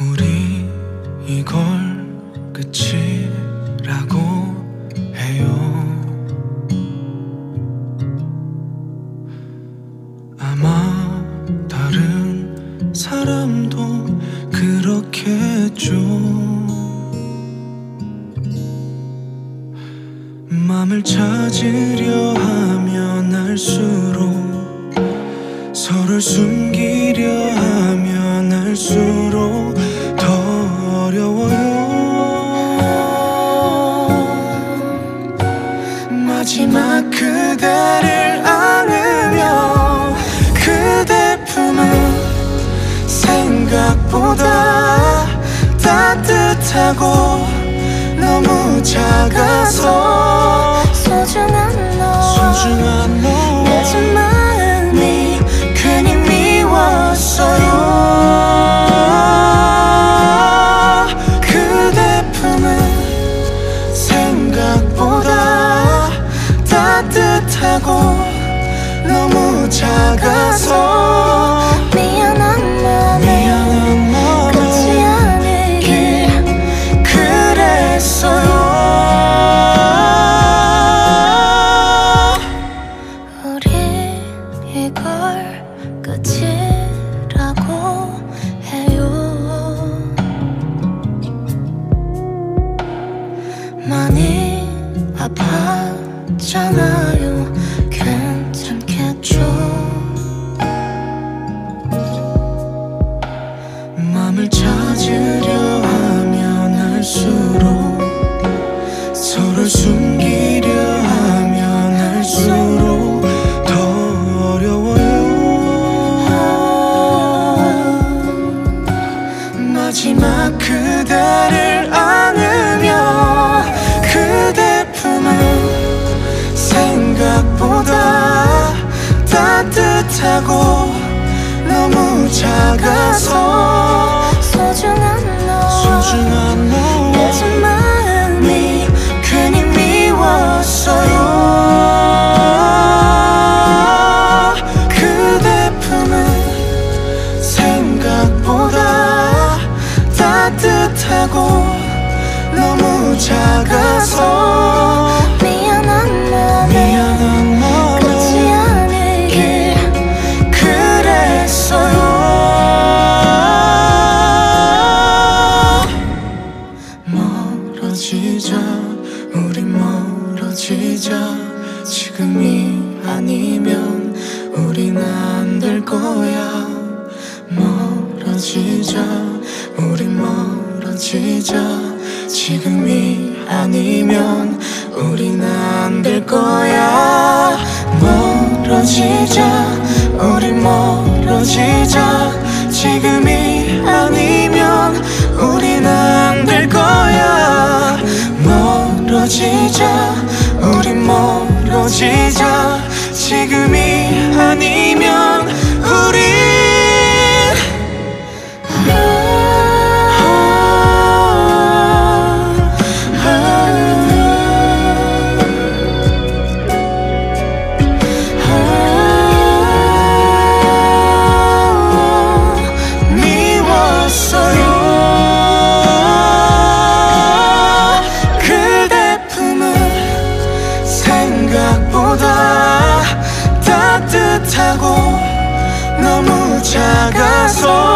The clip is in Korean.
우리 이걸 끝이라고 해요. 아마 다른 사람도 그렇겠죠 맘을 찾으려 작아서 소중한 너 소중한 너 늦은 마음이 괜히 미웠어요. 그대 품은 생각보다 따뜻하고 너무 작아서 아팠잖아요. 괜찮겠죠? 맘을 찾으려 하면 할수록 서로 숨기려 하면 할수록 더 어려워요. 마지막 그대를 안으 따뜻하고 너무 작아서 미안한 마음에 미안한 끝이 마음에 아니길 그랬어요. 멀어지자 우리 멀어지자. 지금이 아니면 우린 안 될 거야. 멀어지자 우리 멀 어지자 지금이 아니면 우린 안 될 거야. 멀어지자 우리 멀어지자. 지금이 아니면 우린 안 될 거야. 멀어지자 우리 멀어지자. 지금이 아니면 따뜻하고 너무 작아서